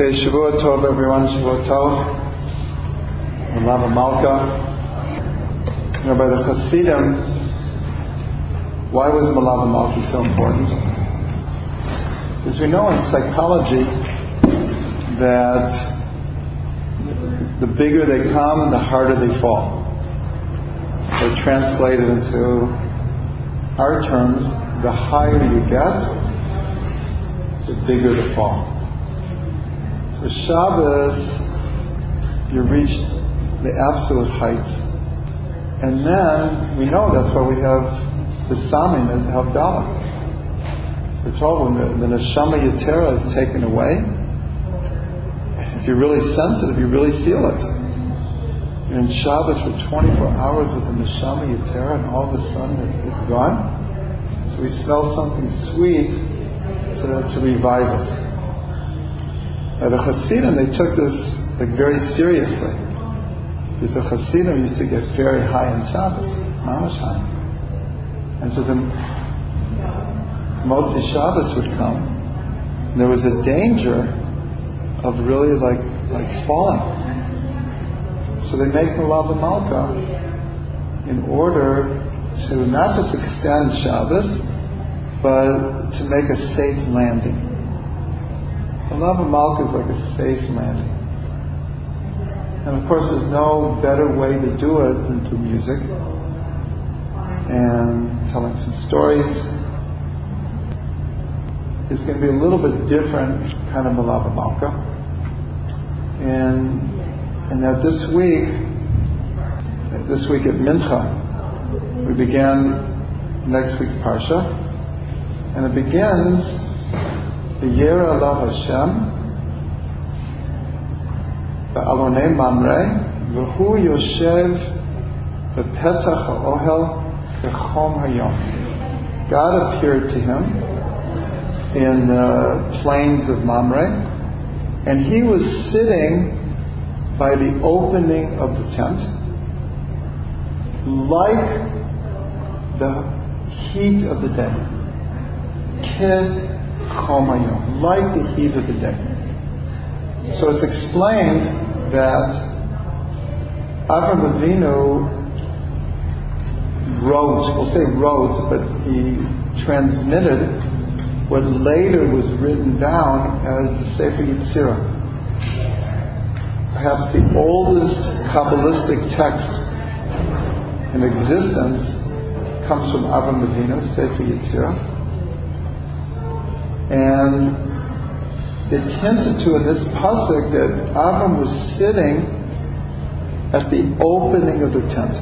Okay, Shavua Tov, everyone. Shavua Tov. Lava Malka. You know, by the Hasidim, why was Malava Malka so important? Because we know in psychology that the bigger they come, the harder they fall. So translated into our terms, the higher you get, the bigger the fall. So Shabbos, you reach the absolute heights. And then we know that's why we have the Samim and Havdalah. We're told when the, the Neshama Yetera is taken away, if you're really sensitive, you really feel it. You're in Shabbos for 24 hours with the Neshama Yetera and all of a sudden it's, it's gone. So we smell something sweet to, to revive us. The Hasidim, they took this like very seriously. Because the Hasidim used to get very high in Shabbos, mamash high. And so the Motzi Shabbos would come, and there was a danger of really like like falling. So they make the Malava Malka in order to not just extend Shabbos, but to make a safe landing. Malava Malka is like a safe landing. And of course, there's no better way to do it than through music and telling some stories. It's going to be a little bit different kind of Malava Malka. And, and that this week, this week at Mincha, we began next week's Parsha, and it begins the year Allah Hashem, Alonei Mamre, the V'hu Yoshev B'petach Ha'ohel B'chom Hayom. God appeared to him in the plains of Mamre, and he was sitting by the opening of the tent, like the heat of the day. Kid Like the heat of the day. So it's explained that Avram Avinu wrote, we'll say wrote, but he transmitted what later was written down as the Sefer Yetzirah. Perhaps the oldest Kabbalistic text in existence comes from Avram Avinu, Sefer Yetzirah. And it's hinted to in this pasuk that Avram was sitting at the opening of the tent.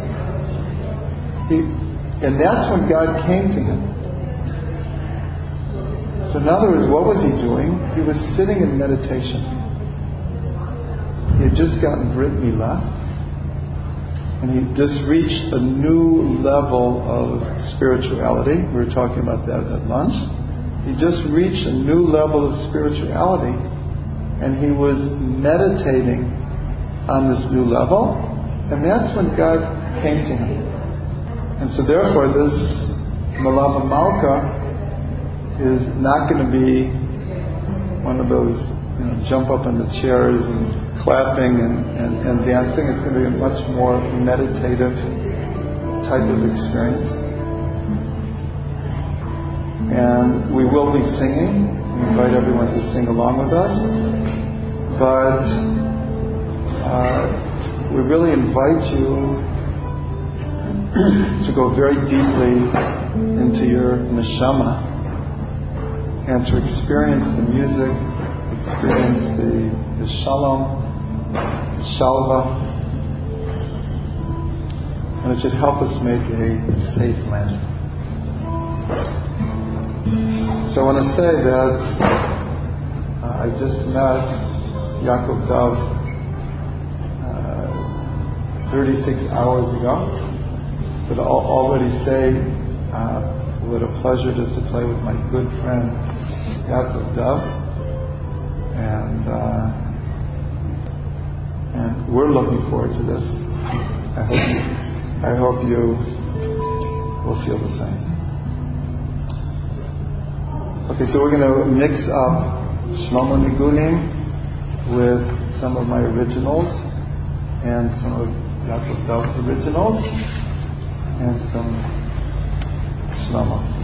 He, and that's when God came to him. So in other words, what was he doing? He was sitting in meditation. He had just gotten Brit Milah, and he just reached a new level of spirituality. We were talking about that at lunch. He just reached a new level of spirituality, and he was meditating on this new level, and that's when God came to him. And so therefore this Malava Malka is not going to be one of those you know, jump up in the chairs and clapping and, and, and dancing. It's going to be a much more meditative type of experience. And we will be singing. We invite everyone to sing along with us. But uh, we really invite you to go very deeply into your neshama and to experience the music, experience the, the shalom, the shalva, and it should help us make a safe landing. So I want to say that uh, I just met Yaakov Dov uh, 36 hours ago, but I'll already say uh, what a pleasure it is to play with my good friend Yaakov Dov, and uh, and we're looking forward to this. I hope you, I hope you will feel the same. Okay, so we're going to mix up Shlomo Nigunim with some of my originals and some of Yaakov Dov's originals and some Shlomo.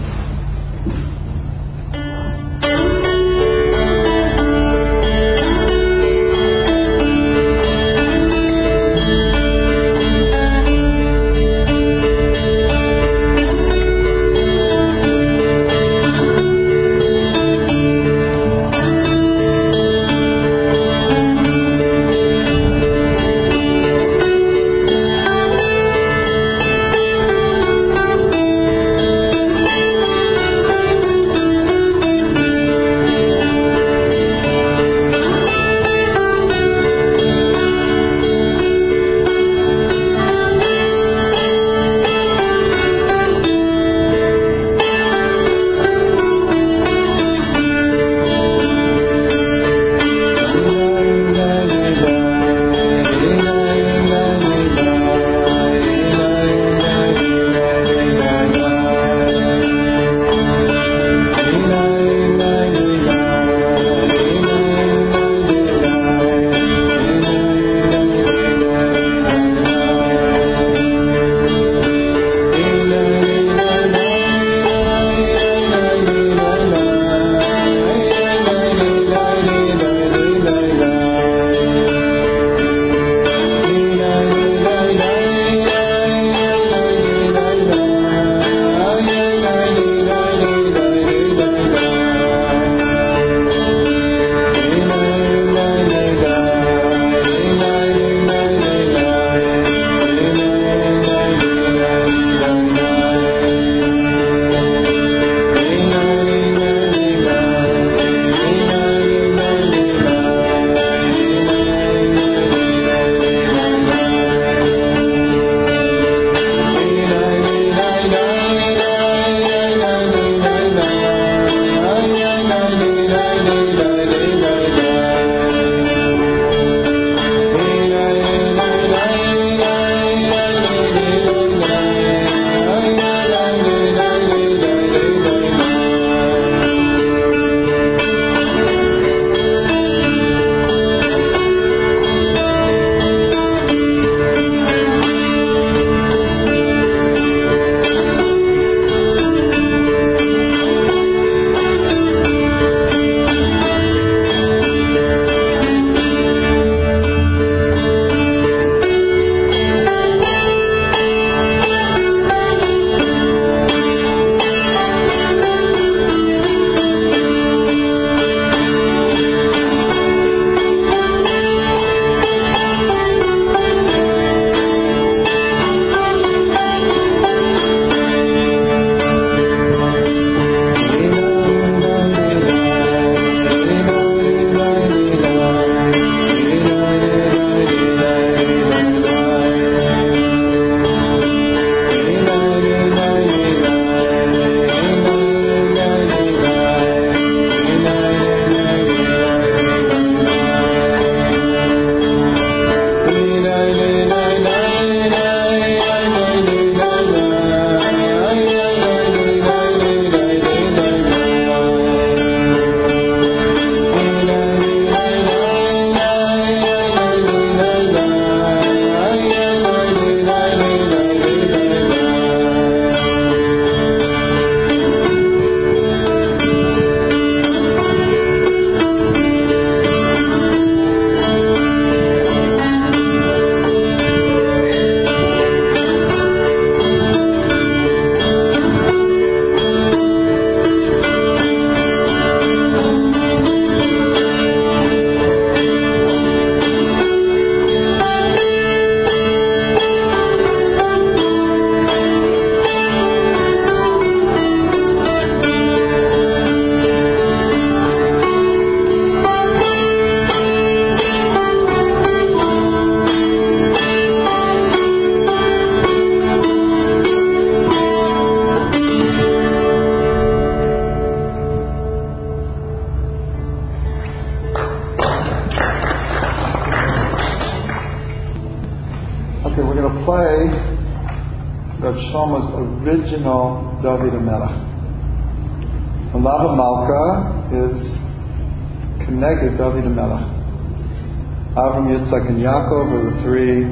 Yitzchak, and Yaakov are the three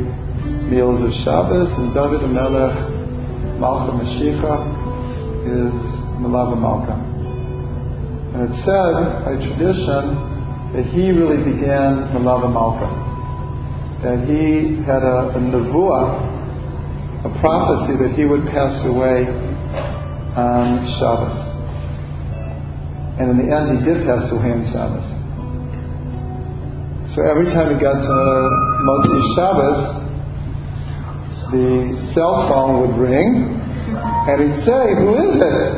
meals of Shabbos, and David HaMelech, Malcha Mashiach, is Melava Malka. And it's said by tradition that he really began Melava Malka. That he had a, a nevuah, a prophecy that he would pass away on Shabbos. And in the end, he did pass away on Shabbos. So every time he got to Motzi Shabbos, the cell phone would ring, and he'd say, Who is it?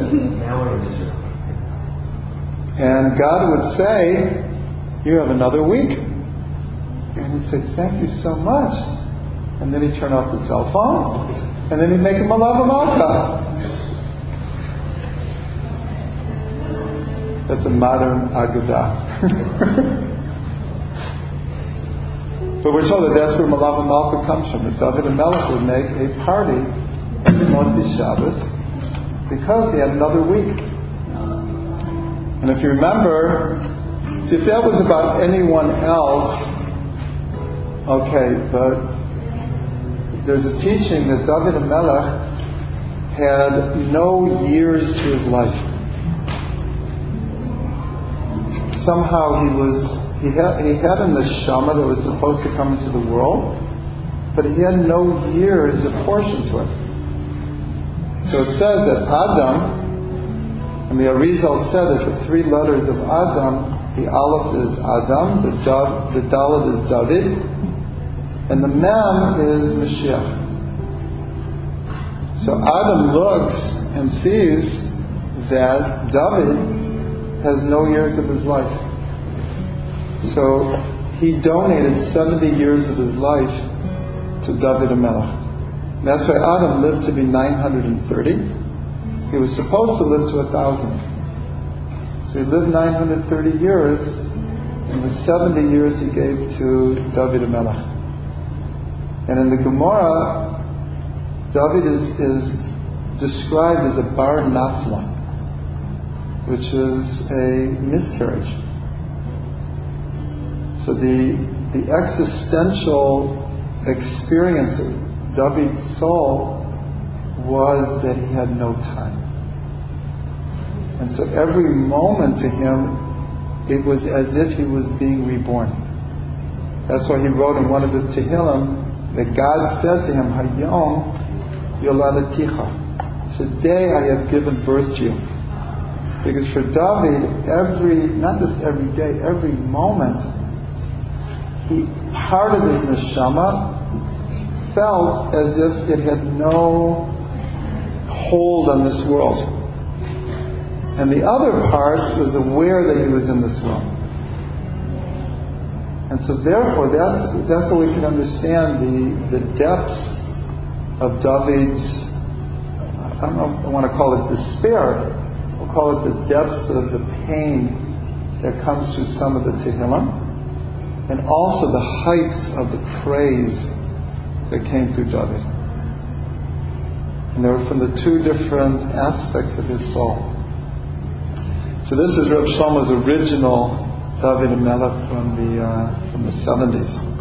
And God would say, You have another week. And he'd say, Thank you so much. And then he'd turn off the cell phone, and then he'd make him a lava malka. That's a modern Aggadah. But we're told that that's where Malava Malka comes from. That David HaMelech would make a party every Motzi Shabbos because he had another week. And if you remember, see, if that was about anyone else, okay, but there's a teaching that David HaMelech had no years to his life. Somehow he was he had, he had an neshama that was supposed to come into the world, but he had no years apportioned to it. So it says that Adam, and the Arizal said that the three letters of Adam, the Aleph is Adam, the, Dav, the Dalet is David, and the Mem is Mashiach. So Adam looks and sees that David has no years of his life. So he donated 70 years of his life to David HaMelech. That's why Adam lived to be 930. He was supposed to live to a thousand. So he lived 930 years, and the 70 years he gave to David HaMelech. And in the Gemara, David is, is described as a bar nafla, which is a miscarriage. So the, the existential experience of David's soul was that he had no time. And so every moment to him, it was as if he was being reborn. That's why he wrote in one of his Tehillim that God said to him, Hayom Yoladaticha. Today I have given birth to you. Because for David, every, not just every day, every moment, he, part of his neshama felt as if it had no hold on this world. And the other part was aware that he was in this world. And so therefore, that's, that's how we can understand the, the depths of David's, I don't know I want to call it despair, we'll call it the depths of the pain that comes through some of the Tehillim and also the heights of the praise that came through David. And they were from the two different aspects of his soul. So this is Reb Shlomo's original David HaMelech from the uh, from the 70s.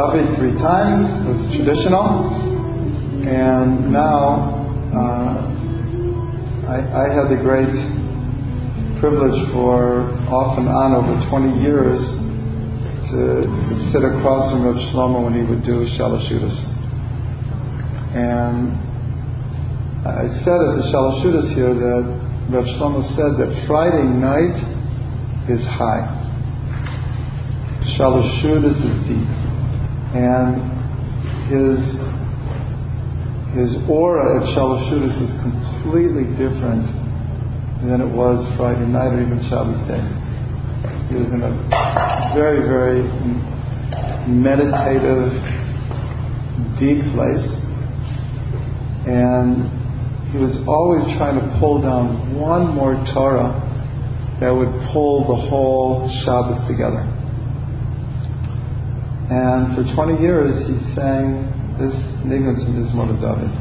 David three times. It was traditional. And now uh, I, I had the great privilege for off and on over 20 years to, to sit across from Rav Shlomo when he would do Shalashudas. And I said at the Shalashudas here that Rav Shlomo said that Friday night is high. Shalashudas is deep. And his his aura at Shalashudas was completely different than it was Friday night or even Shabbos day. He was in a very, very meditative, deep place. And he was always trying to pull down one more Torah that would pull the whole Shabbos together. And for 20 years, he sang this nigun to Mizmor David.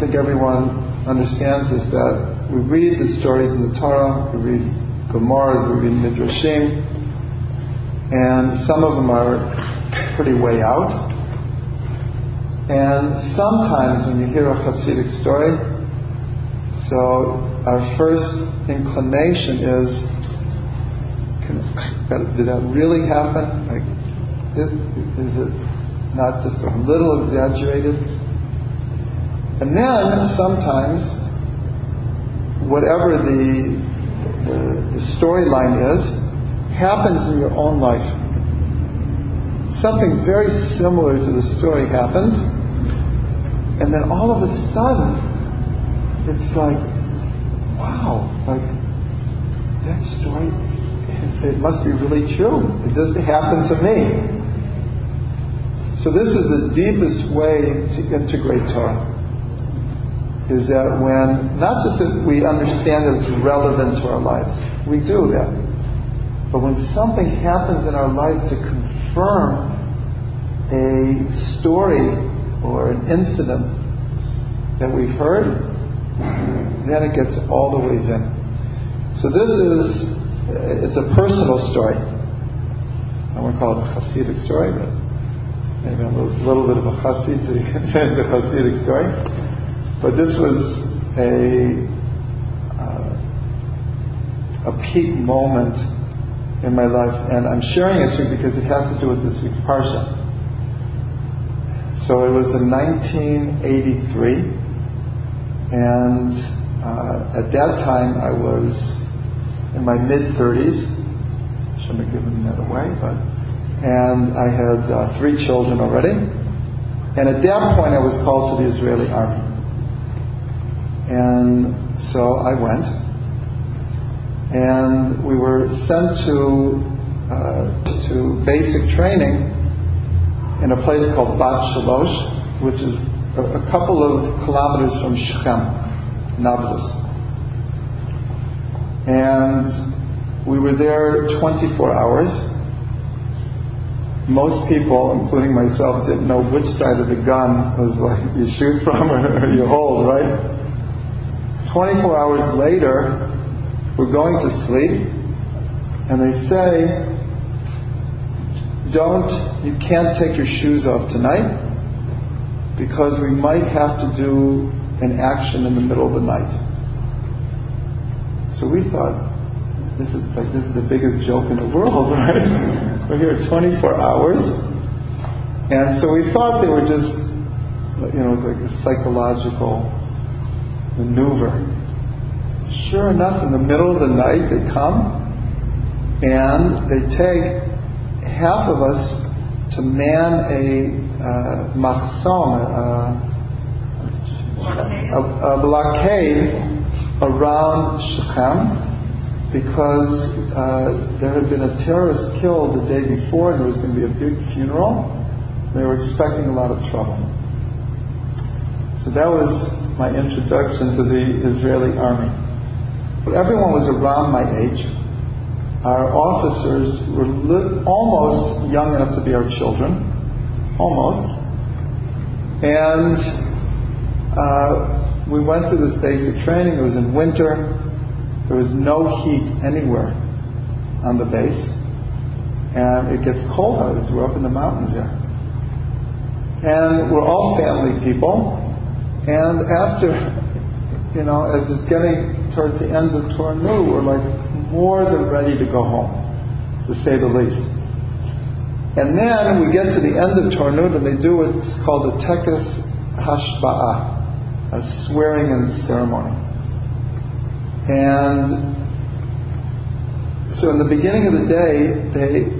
Think everyone understands is that we read the stories in the Torah, we read Gemara, we read Midrashim, and some of them are pretty way out. And sometimes when you hear a Hasidic story, so our first inclination is, did that really happen? Like, is it not just a little exaggerated? And then sometimes, whatever the, the, the storyline is, happens in your own life. Something very similar to the story happens, and then all of a sudden, it's like, wow, like that story, it must be really true. It just happened to me. So this is the deepest way to integrate Torah. Is that when, not just that we understand that it's relevant to our lives, we do that. But when something happens in our life to confirm a story or an incident that we've heard, then it gets all the ways in. So this is, it's a personal story. I won't call it a Hasidic story, but maybe a little, little bit of a Hasid, so you can say it's a Hasidic story. But this was a, uh, a peak moment in my life, and I'm sharing it to you because it has to do with this week's Parsha. So it was in 1983, and uh, at that time I was in my mid 30s. Shouldn't have given that away, but and I had uh, three children already. And at that point, I was called to the Israeli army, and so I went, and we were sent to uh, to basic training in a place called Bat Shalosh, which is a, couple of kilometers from Shechem, Nablus. And we were there 24 hours. Most people, including myself, didn't know which side of the gun was like you shoot from or you hold, right? 24 hours later, we're going to sleep, and they say, don't, you can't take your shoes off tonight because we might have to do an action in the middle of the night. So we thought, this is like this is the biggest joke in the world, right? We're here 24 hours, and so we thought they were just, you know, it was like a psychological maneuver. Sure enough, in the middle of the night, they come and they take half of us to man a uh, a, a, a, blockade around Shechem because uh, there had been a terrorist killed the day before and there was going to be a big funeral. They were expecting a lot of trouble. So that was my introduction to the Israeli army. But everyone was around my age our officers were li- almost young enough to be our children, almost. And uh, we went through this basic training. It was in winter. There was no heat anywhere on the base. And it gets cold out as we're up in the mountains there. And we're all family people. And after, you know, as it's getting towards the end of Tornu, we're like, more than ready to go home, to say the least. And then we get to the end of Tornut and they do what's called the Tekes Hashba'ah, a swearing in ceremony. And so in the beginning of the day, they,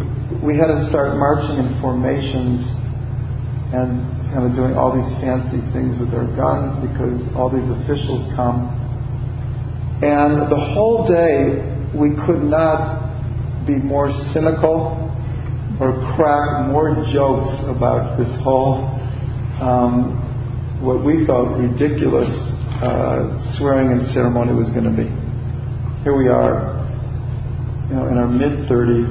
we had to start marching in formations and kind of doing all these fancy things with our guns because all these officials come. And the whole day, we could not be more cynical or crack more jokes about this whole, um, what we thought ridiculous uh, swearing in ceremony was going to be. Here we are, you know, in our mid 30s,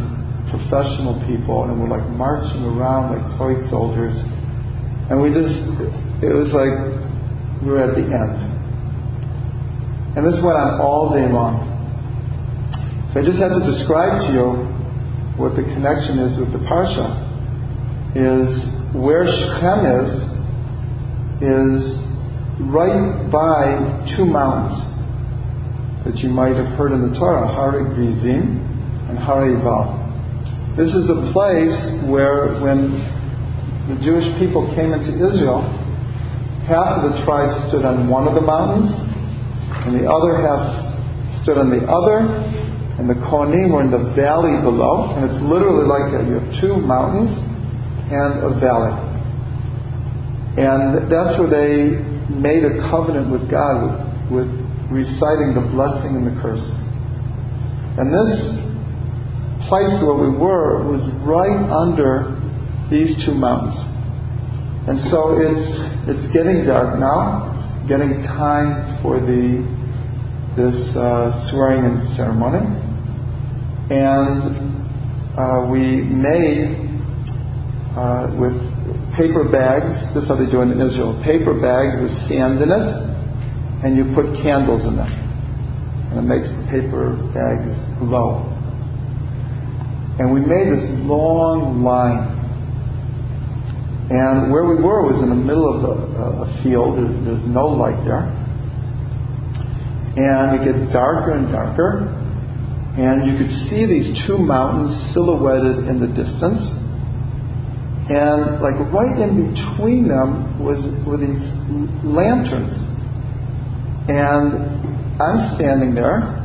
professional people, and we're like marching around like toy soldiers. And we just, it was like we were at the end. And this went on all day long. So I just had to describe to you what the connection is with the Parsha. Is where Shechem is, is right by two mountains that you might have heard in the Torah, Har Grizim and Har Ebal. This is a place where when the Jewish people came into Israel, half of the tribes stood on one of the mountains, and the other half stood on the other, and the Kohanim were in the valley below, and it's literally like that. You have two mountains and a valley. And that's where they made a covenant with God with, with reciting the blessing and the curse. And this place where we were was right under these two mountains. And so it's it's getting dark now. It's getting time for the this uh, swearing in ceremony, and uh, we made uh, with paper bags. This is how they do in Israel. Paper bags with sand in it, and you put candles in them, and it makes the paper bags glow. And we made this long line. And where we were was in the middle of a, a field. There's, there's no light there. And it gets darker and darker. And you could see these two mountains silhouetted in the distance. And like right in between them was were these lanterns. And I'm standing there,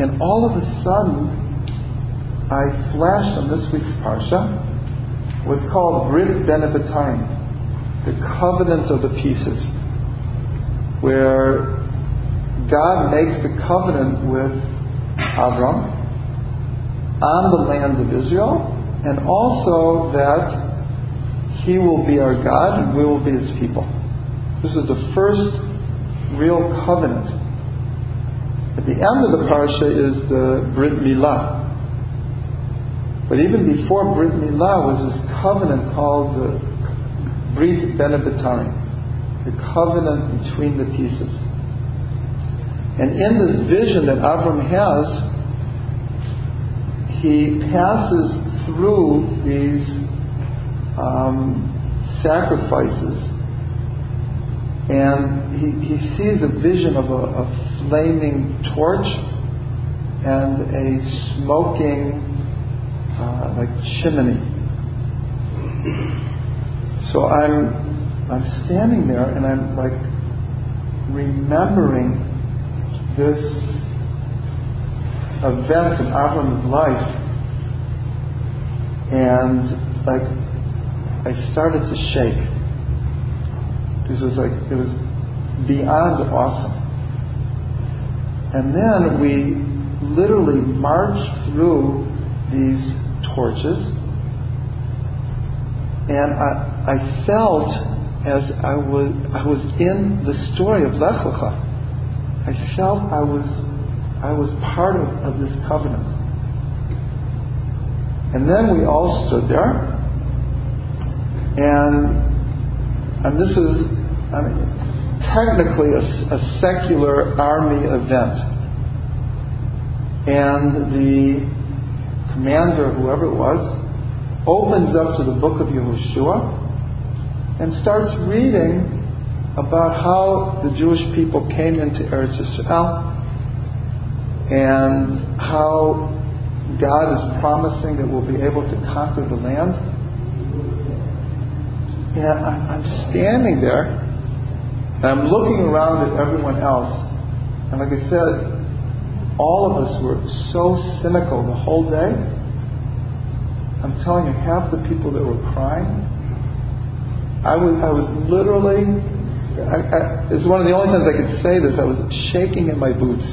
and all of a sudden I flashed on this week's Parsha what's called Brit Ben the covenant of the pieces, where God makes a covenant with Abram on the land of Israel, and also that he will be our God and we will be his people. This was the first real covenant. At the end of the parsha is the Brit Milah, but even before Brit Milah was this covenant called the Brit Bein HaBetarim, the covenant between the pieces. And in this vision that Abram has, he passes through these um, sacrifices and he, he sees a vision of a, a flaming torch and a smoking uh, like chimney. So I'm I'm standing there and I'm like remembering this event in Avram's life, and like I started to shake. This was like it was beyond awesome. And then we literally marched through these torches. And I, I felt as I was, I was in the story of Lech Lecha, I felt I was, I was part of, of this covenant. And then we all stood there, and, and this is I mean, technically a, a secular army event. And the commander, whoever it was, opens up to the book of Yehoshua and starts reading about how the Jewish people came into Eretz Israel and how God is promising that we'll be able to conquer the land. And I'm standing there and I'm looking around at everyone else. And like I said, all of us were so cynical the whole day. I'm telling you, half the people that were crying, I was, I was literally, I, I, it's one of the only times I could say this, I was shaking in my boots.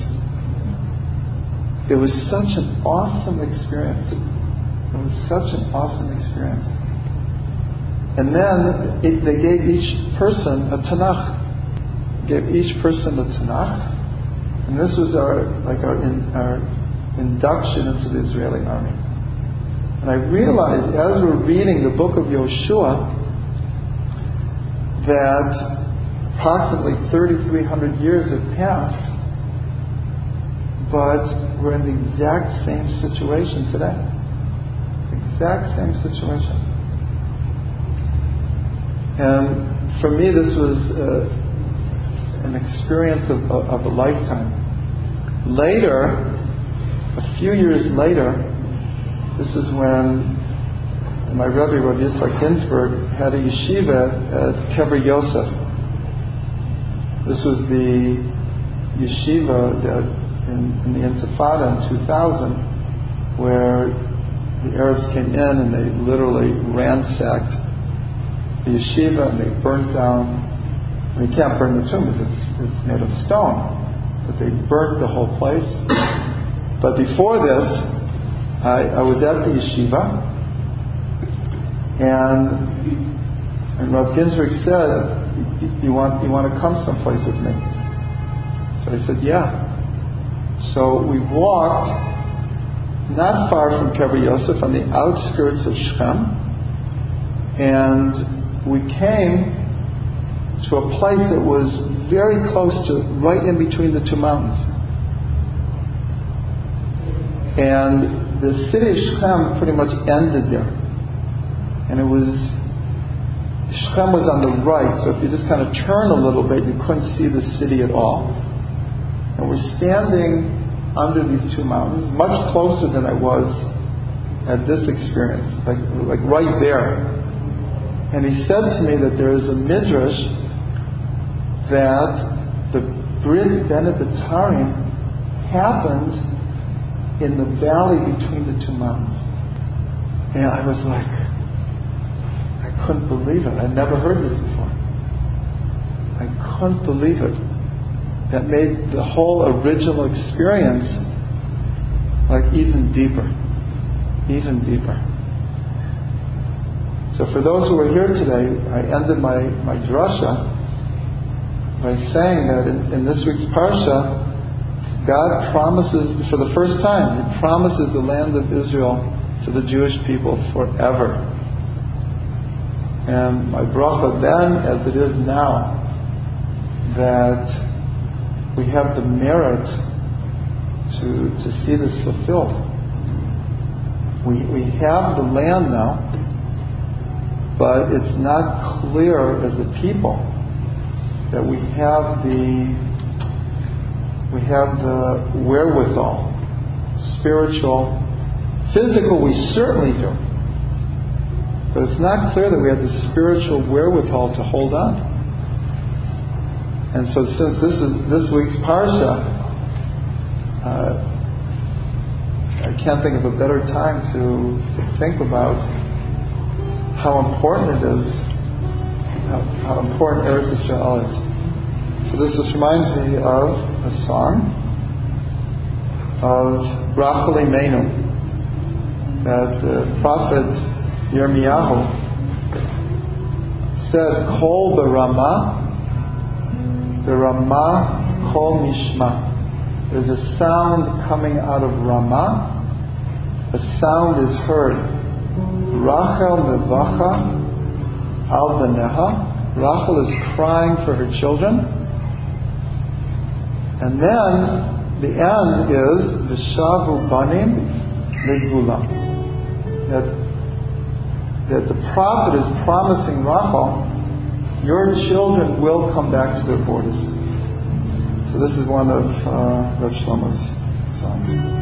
It was such an awesome experience. It was such an awesome experience. And then it, they gave each person a Tanakh. Gave each person a Tanakh and this was our like our in, our induction into the Israeli army. And I realized as we're reading the book of Yoshua that approximately 3,300 years have passed, but we're in the exact same situation today. Exact same situation. And for me, this was uh, an experience of, of a lifetime. Later, a few years later, this is when my Rebbe, Rabbi Yitzhak Ginsburgh, had a yeshiva at Kever Yosef. This was the yeshiva that in, in the Intifada in 2000, where the Arabs came in and they literally ransacked the yeshiva and they burnt down. I mean, you can't burn the tomb because it's, it's made of stone, but they burnt the whole place. But before this, I, I was at the yeshiva, and and Rav Ginsburgh said, "You want you want to come someplace with me?" So I said, "Yeah." So we walked not far from Kever Yosef on the outskirts of Shechem, and we came to a place that was very close to, right in between the two mountains. And the city of Shechem pretty much ended there. And it was, Shechem was on the right, so if you just kind of turn a little bit, you couldn't see the city at all. And we're standing under these two mountains, much closer than I was at this experience, like, like right there. And he said to me that there is a midrash that the Brit Bein HaBetarim happened in the valley between the two mountains. And I was like, I couldn't believe it. I'd never heard this before. I couldn't believe it. That made the whole original experience like even deeper. Even deeper. So for those who are here today, I ended my, my drasha by saying that in, in this week's parsha, God promises, for the first time, He promises the land of Israel to the Jewish people forever. And my bracha then, as it is now, that we have the merit to, to see this fulfilled. We, we have the land now, but it's not clear as a people that we have the we have the wherewithal, spiritual, physical. We certainly do, but it's not clear that we have the spiritual wherewithal to hold on. And so, since this is this week's parsha, uh, I can't think of a better time to, to think about how important it is, how, how important Eretz Israel is. So this just reminds me of a song of Rachel Imenu that the prophet Yirmiyahu said, Kol barama, barama kol nishma. There's a sound coming out of Ramah. A sound is heard Rachel mevacha al. Rachel is crying for her children. And then the end is Vishavu banim legula. That, that the prophet is promising Rachel, your children will come back to their borders. So this is one of uh, Rav Shlomo's songs.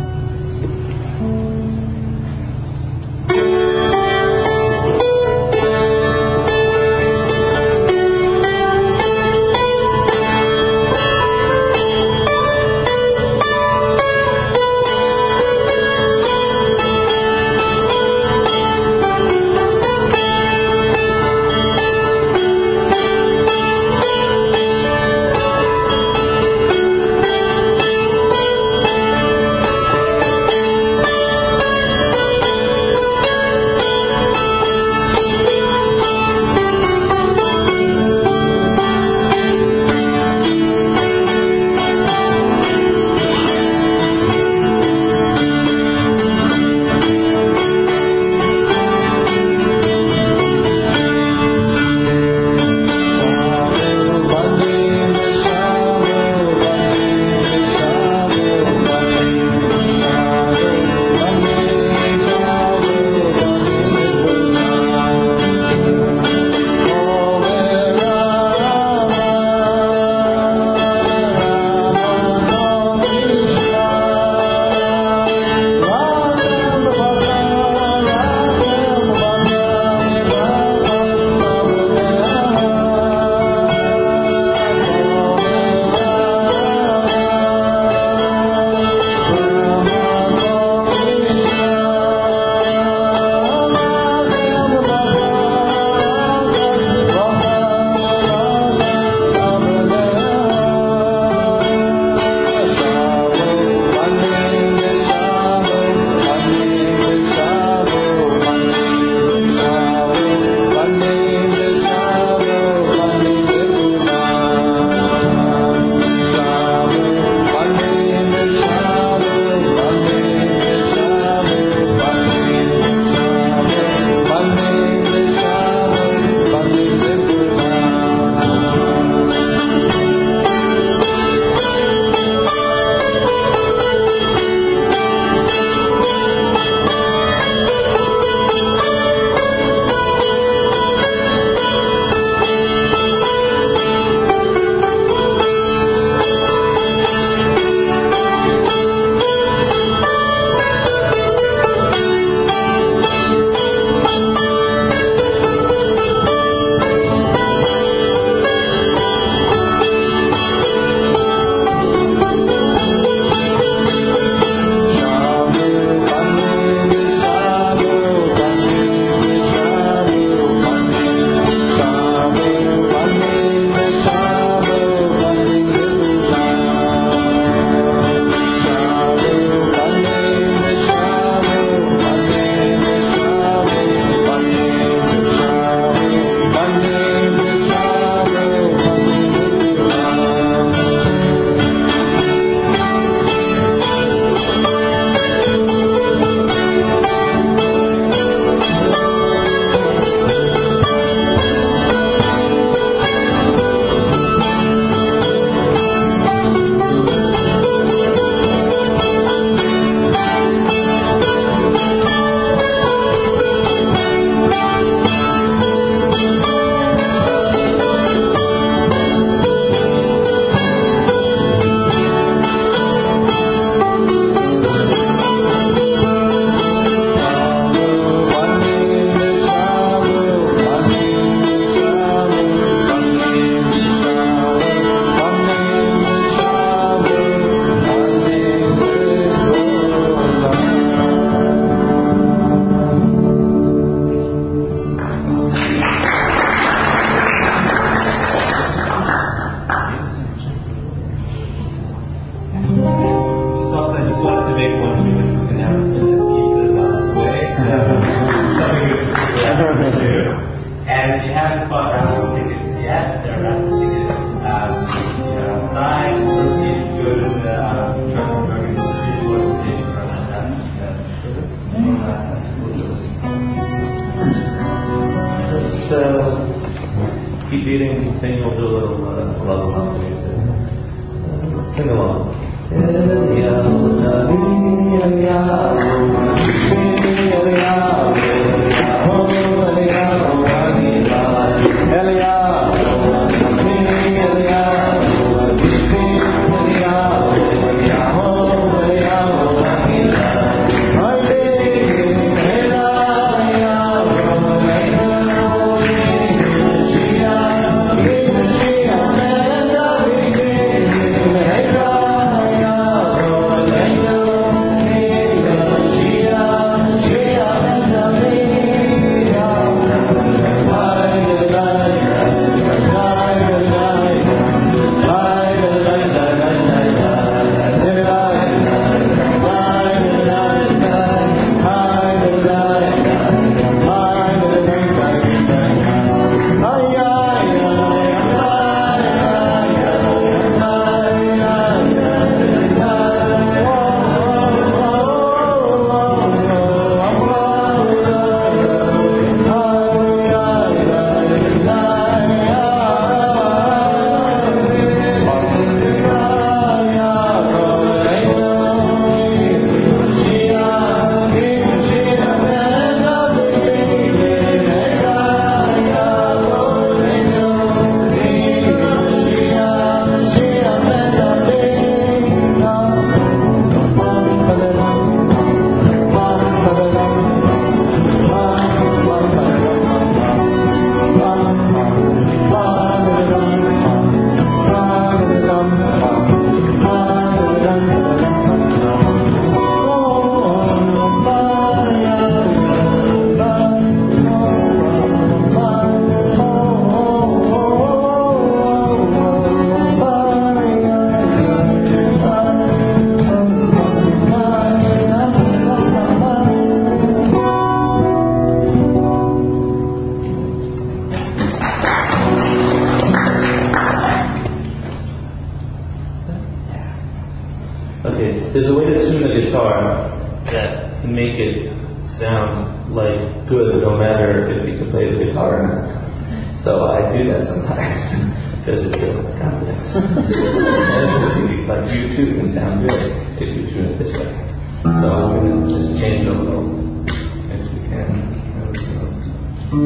And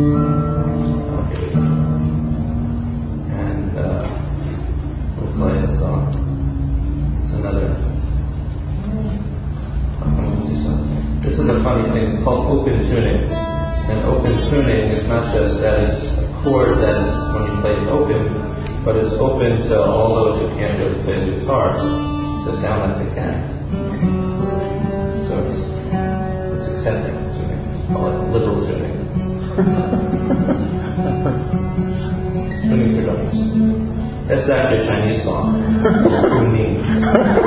uh, we'll play a song. It's another. This is a funny thing. It's called open tuning. And open tuning is not just a chord that is when you play it open, but it's open to all those who can't really play the guitar to sound like they can. 爽老公给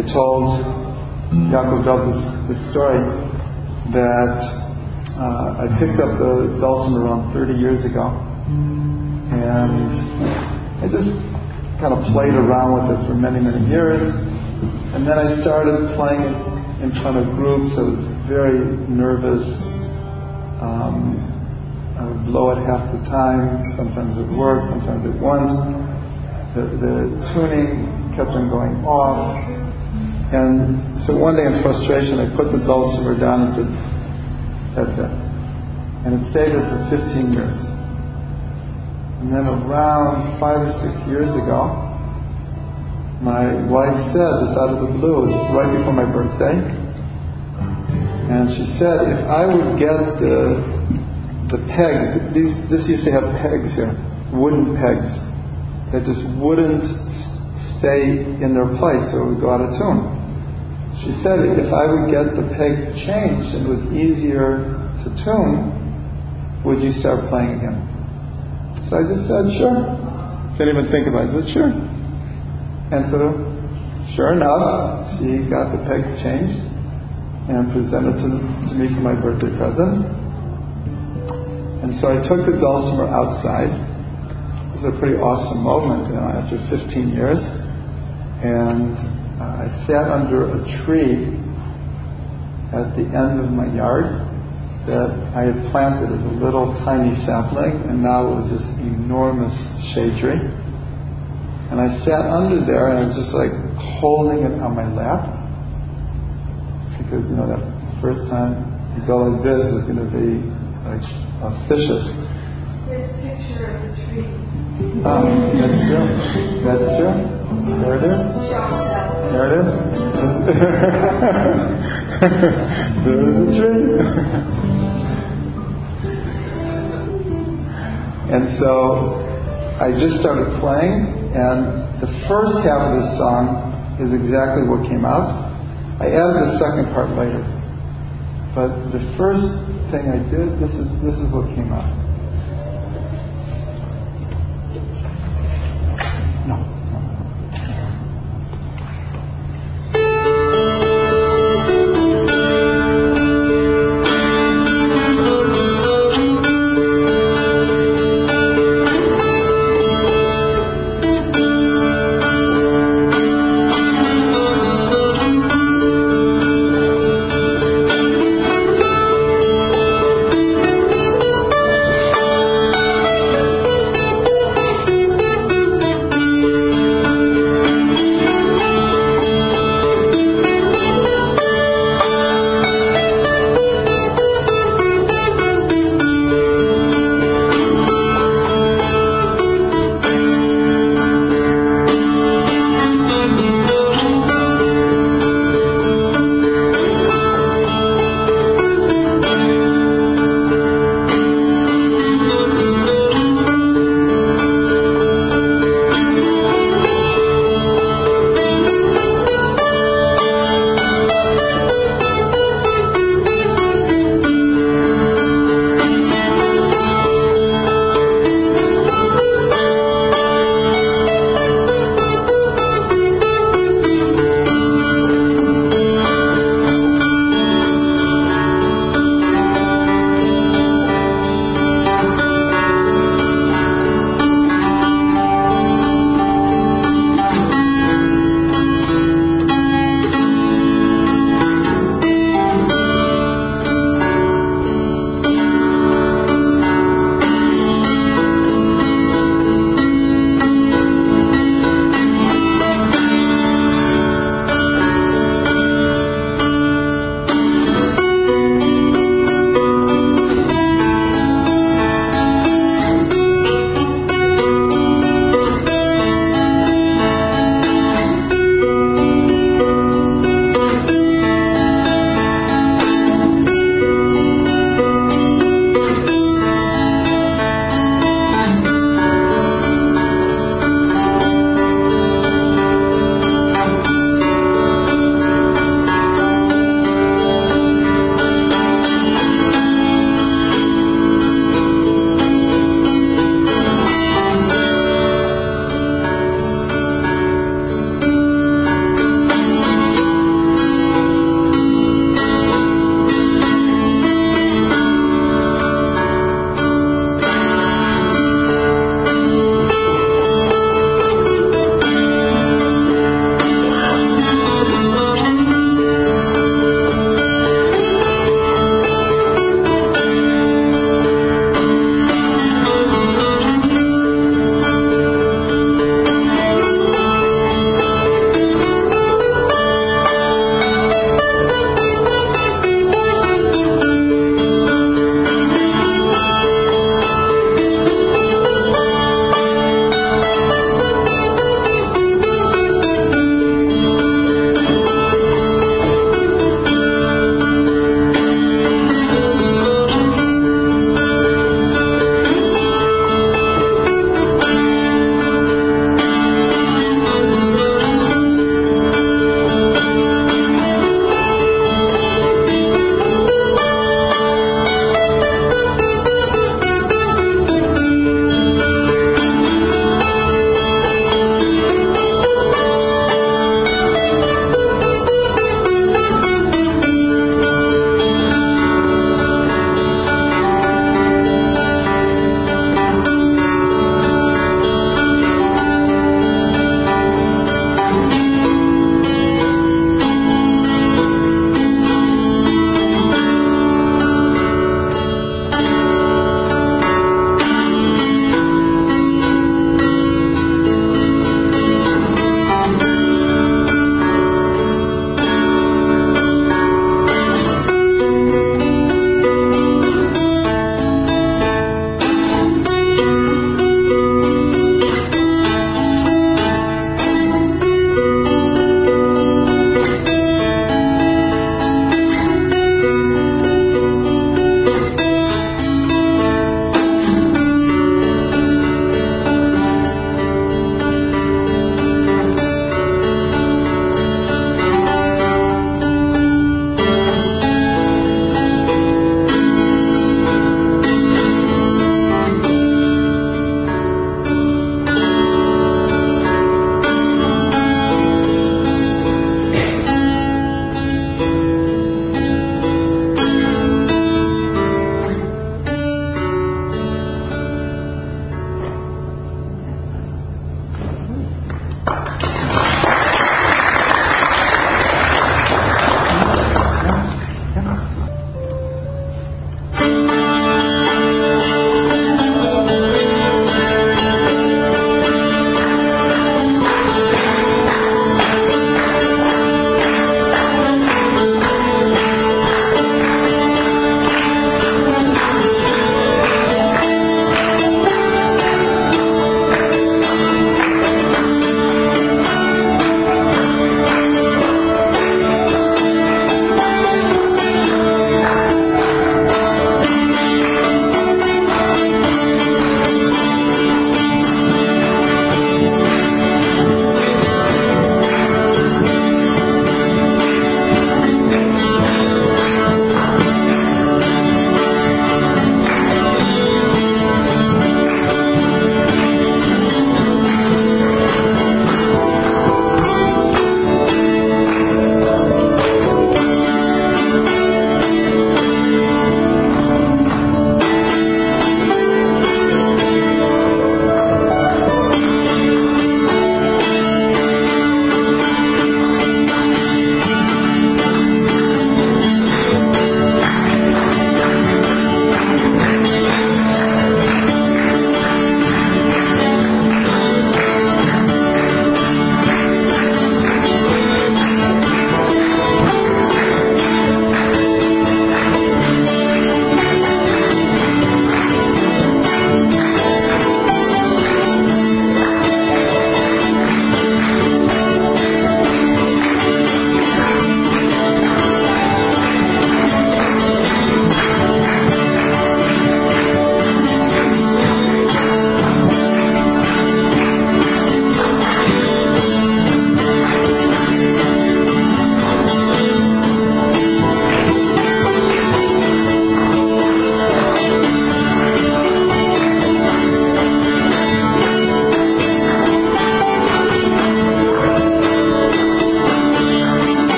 it told Yaakov this, this story that uh, I picked up the dulcimer around 30 years ago, and I just kind of played around with it for many, many years. And then I started playing it in front of groups. I was very nervous. Um, I would blow it half the time. Sometimes it worked, sometimes it wouldn't. The, the tuning kept on going off. And so one day in frustration, I put the dulcimer down and said, that's it. And it stayed there for 15 years. And then around five or six years ago, my wife said this out of the blue, right before my birthday, and she said if I would get the the pegs, these this used to have pegs here, wooden pegs that just wouldn't stay in their place, so it would go out of tune. She said if I would get the pegs changed and it was easier to tune, would you start playing again? So I just said, sure. Didn't even think about it. I said, sure. And so, sure enough, she got the pegs changed and presented to, to me for my birthday present. And so I took the dulcimer outside. It was a pretty awesome moment you know, after 15 years. And uh, I sat under a tree at the end of my yard that I had planted as a little tiny sapling, and now it was this enormous shade tree. And I sat under there, and I was just like holding it on my lap, because you know that first time you go like this is going to be like auspicious. There's a picture of the tree. Um, that's true. That's true. There it is. There it is. There's a tree. And so I just started playing, and the first half of this song is exactly what came out. I added the second part later. But the first thing I did, this is this is what came out.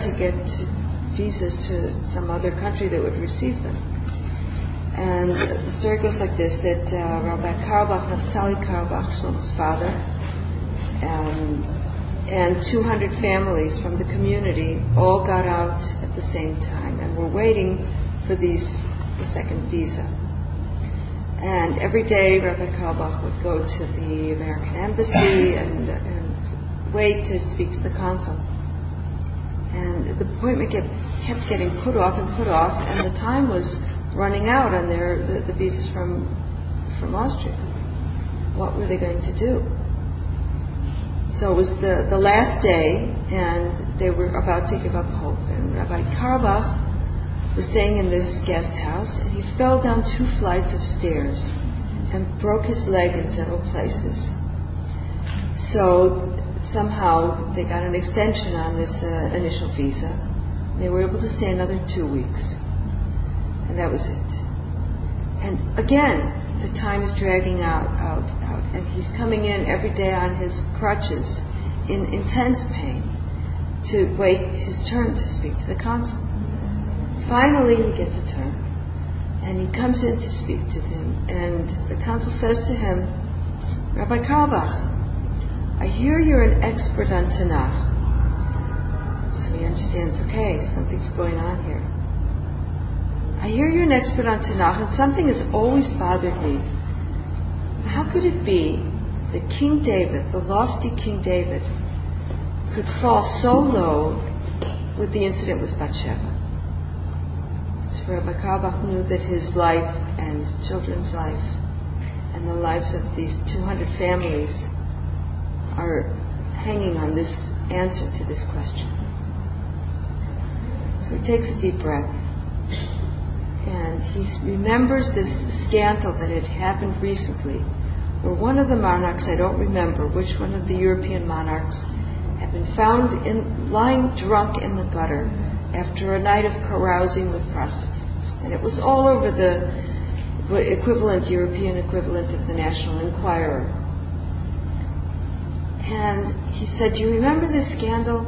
To get visas to some other country that would receive them. And the story goes like this: that uh, Rabbi Carlebach, Naftali Carlebach, Shlomo's father, um, and 200 families from the community all got out at the same time and were waiting for these the second visa. And every day, Rabbi Carlebach would go to the American embassy and, and wait to speak to the consul. The appointment kept, getting put off and put off, and the time was running out on the, visas from Austria. What were they going to do? So it was the, last day, and they were about to give up hope. And Rabbi Carlebach was staying in this guest house, and he fell down two flights of stairs and broke his leg in several places. So somehow they got an extension on this uh, initial visa. They were able to stay another two weeks, and that was it. And again, the time is dragging out, out, out, and he's coming in every day on his crutches in intense pain to wait his turn to speak to the consul. Finally, he gets a turn, and he comes in to speak to him, and the consul says to him, Rabbi Carlebach, Hear you're an expert on Tanakh. So he understands, okay, something's going on here. I hear you're an expert on Tanakh, and something has always bothered me. How could it be that King David, the lofty King David, could fall so low with the incident with Bathsheba? So Rabbi Carlebach knew that his life and his children's life and the lives of these 200 families are hanging on this answer to this question. So he takes a deep breath and he remembers this scandal that had happened recently where one of the monarchs, I don't remember which one of the European monarchs, had been found in, lying drunk in the gutter after a night of carousing with prostitutes. And it was all over the equivalent, European equivalent of the National Enquirer. And he said, Do you remember this scandal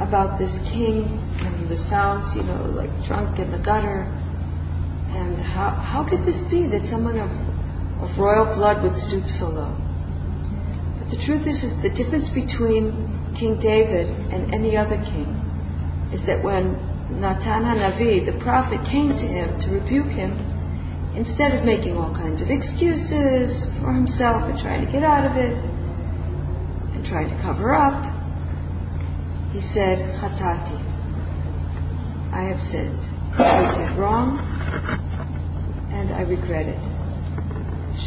about this king when he was found, you know, like drunk in the gutter? And how, how could this be that someone of, of royal blood would stoop so low? But the truth is, is the difference between King David and any other king is that when Natan HaNavi, the prophet, came to him to rebuke him, instead of making all kinds of excuses for himself and trying to get out of it and trying to cover up, he said, Hatati, I have sinned. I did wrong and I regret it.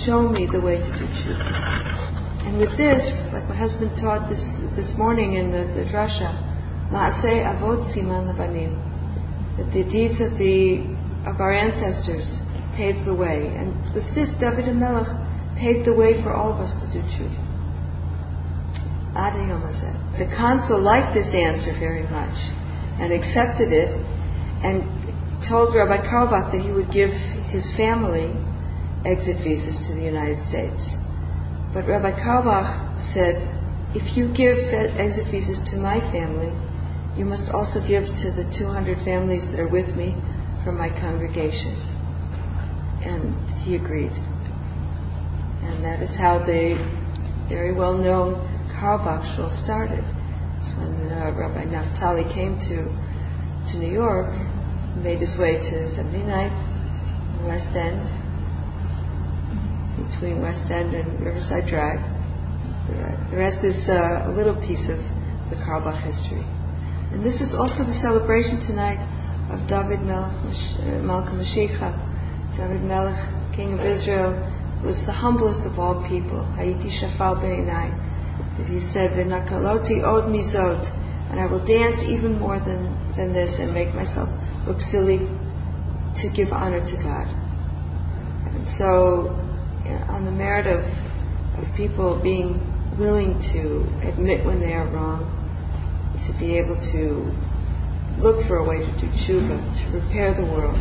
Show me the way to do tshuva. And with this, like my husband taught this this morning in the, the drasha, Maaseh Avot Siman Labanim, that the deeds of the of our ancestors paved the way, and with this, David HaMelech paved the way for all of us to do tshuva. The consul liked this answer very much and accepted it and told Rabbi Carlebach that he would give his family exit visas to the United States. But Rabbi Carlebach said, if you give exit visas to my family, you must also give to the 200 families that are with me from my congregation. And he agreed. And that is how the very well known Carlebach Shul started. It's when uh, Rabbi Naftali came to, to New York, made his way to 79th West End, between West End and Riverside Drive. The rest is uh, a little piece of the Carlebach history. And this is also the celebration tonight of David Melech, uh, Mashiach. David Melech, King of Israel, was the humblest of all people. Hayiti Shafal Be'inai. He said, V'nakaloti od mizot. And I will dance even more than, than this and make myself look silly to give honor to God. And so, you know, on the merit of, of people being willing to admit when they are wrong, to be able to look for a way to do tshuva, to repair the world.